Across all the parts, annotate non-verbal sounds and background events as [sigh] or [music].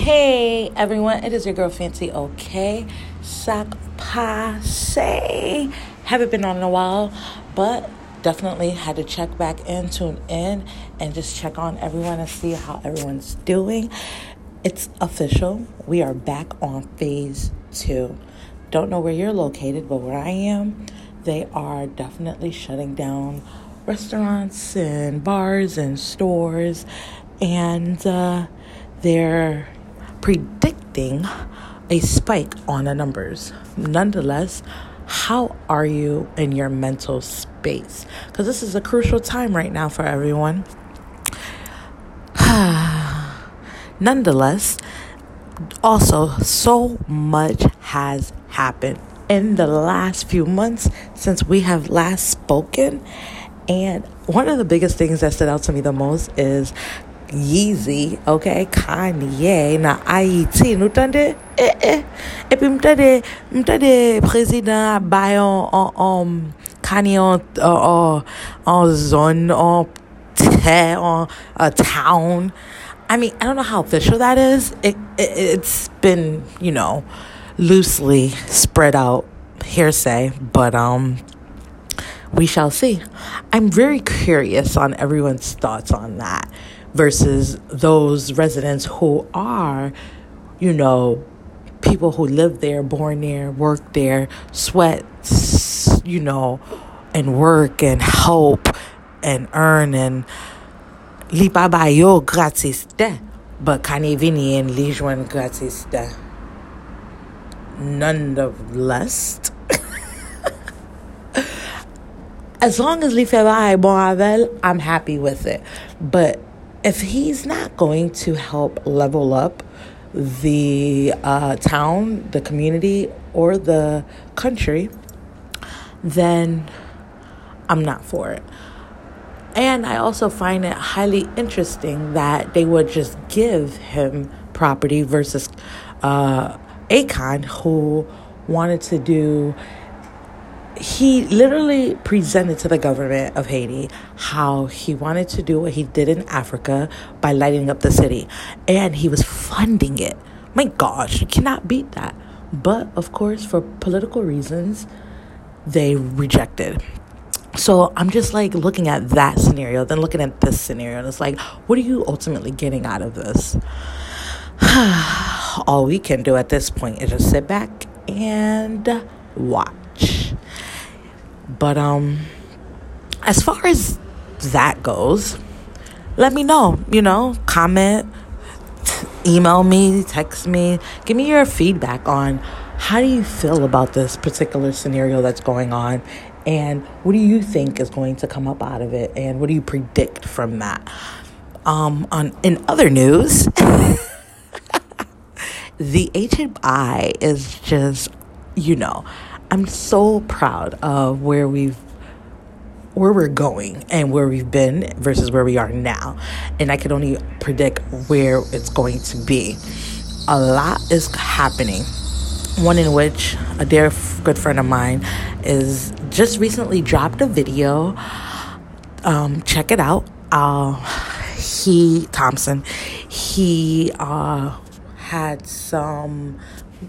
Hey everyone, it is your girl Fancy OK. Sac passe. Haven't been on in a while, but definitely had to check back in, tune in, and just check on everyone and see how everyone's doing. It's official. We are back on phase two. Don't know where you're located, but where I am, they are definitely shutting down restaurants and bars and stores, and uh, they're predicting a spike on the numbers. Nonetheless, how are you in your mental space? Because this is a crucial time right now for everyone. [sighs] Nonetheless, also, so much has happened in the last few months since we have last spoken. And one of the biggest things that stood out to me the most is Yeezy, okay, Kanye na Haiti, nou tande, eh eh, epi mtade, mtade prezident bayon an, an, Kanye an, an, an zon, an te, an, a town. I mean, I don't know how official that is. It, it, it's been, you know, loosely spread out hearsay, but um, we shall see. I'm very curious on everyone's thoughts on that versus those residents who are, you know, people who live there, born there, work there, sweat, you know, and work and help and earn and li pa ba yo gratis de, but kane vini and li gratis de. Nonetheless, [laughs] as long as li fe ba I'm happy with it. But if he's not going to help level up the uh, town, the community, or the country, then I'm not for it. And I also find it highly interesting that they would just give him property versus uh, Akon, who wanted to do he literally presented to the government of Haiti how he wanted to do what he did in Africa by lighting up the city. And he was funding it. My gosh, you cannot beat that. But of course, for political reasons, they rejected. So I'm just like looking at that scenario, then looking at this scenario, and it's like, what are you ultimately getting out of this? [sighs] All we can do at this point is just sit back and watch. But um as far as that goes, let me know, you know, comment, email me, text me, give me your feedback on how do you feel about this particular scenario that's going on and what do you think is going to come up out of it and what do you predict from that? Um on in other news [laughs] the hmi is just you know I'm so proud of where we've where we're going and where we've been versus where we are now. And I can only predict where it's going to be. A lot is happening. One in which a dear good friend of mine is just recently dropped a video. Um, check it out. Uh, he Thompson, he uh, had some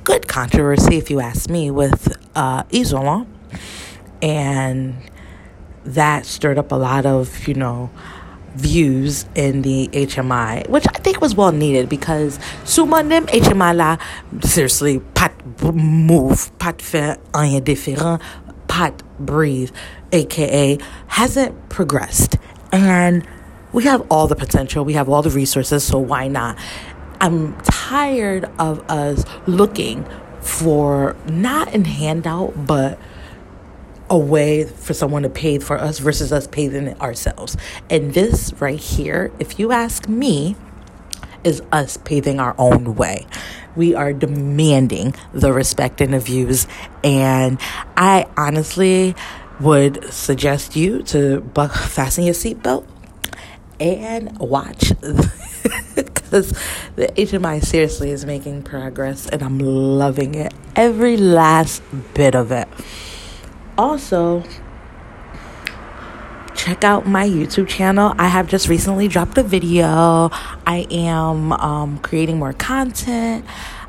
good controversy, if you ask me, with uh, Isola. And that stirred up a lot of, you know, views in the HMI, which I think was well needed because them HMI la, seriously, pat move, pat faire rien différent, pat breathe, aka hasn't progressed. And we have all the potential, we have all the resources, so why not? I'm tired of us looking for not in handout, but a way for someone to pay for us versus us paying it ourselves. And this right here, if you ask me, is us paving our own way. We are demanding the respect and the views. And I honestly would suggest you to buck, [laughs] fasten your seatbelt and watch [laughs] [laughs] because the HMI seriously is making progress and I'm loving it. Every last bit of it. Also, check out my YouTube channel. I have just recently dropped a video. I am um, creating more content.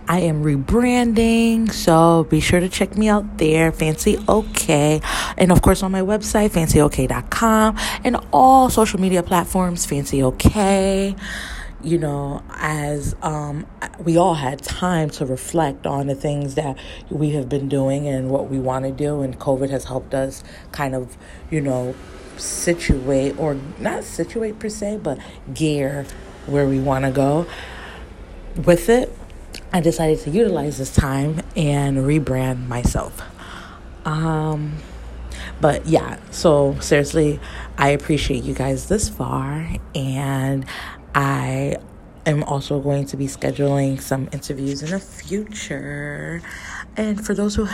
I am rebranding, so be sure to check me out there, Fancy OK. And of course, on my website, fancyok.com, and all social media platforms, Fancy OK. You know, as um, we all had time to reflect on the things that we have been doing and what we want to do, and COVID has helped us kind of, you know, situate or not situate per se, but gear where we want to go with it I decided to utilize this time and rebrand myself. Um, but yeah, so seriously, I appreciate you guys this far, and I am also going to be scheduling some interviews in the future. And for those who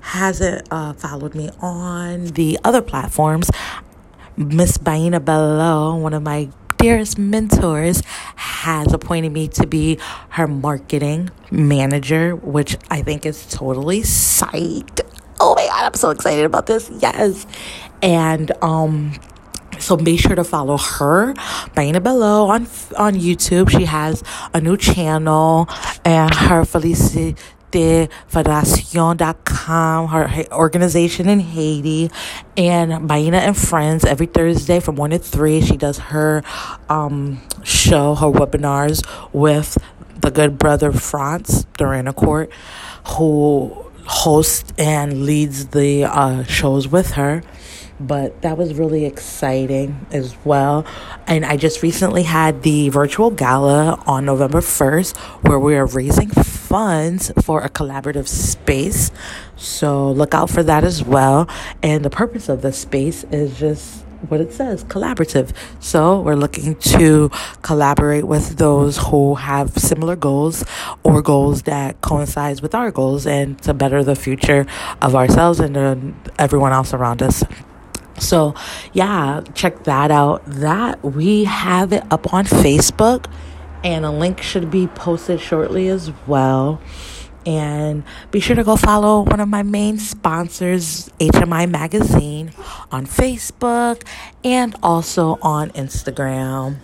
hasn't uh, followed me on the other platforms, Miss Baina Bello, one of my dearest mentors has appointed me to be her marketing manager, which I think is totally psyched. Oh my god, I'm so excited about this. Yes. And um so make sure to follow her, Baina Bello, on on YouTube. She has a new channel, and her Felicity de Federation.com, her, her organization in Haiti, and Baina and Friends every Thursday from 1 to 3. She does her um, show, her webinars with the good brother France Duranacourt, who hosts and leads the uh, shows with her but that was really exciting as well. And I just recently had the virtual gala on November 1st where we are raising funds for a collaborative space. So look out for that as well. And the purpose of the space is just what it says collaborative. So we're looking to collaborate with those who have similar goals or goals that coincides with our goals and to better the future of ourselves and uh, everyone else around us. So, yeah, check that out. That we have it up on Facebook, and a link should be posted shortly as well. And be sure to go follow one of my main sponsors, HMI Magazine, on Facebook and also on Instagram.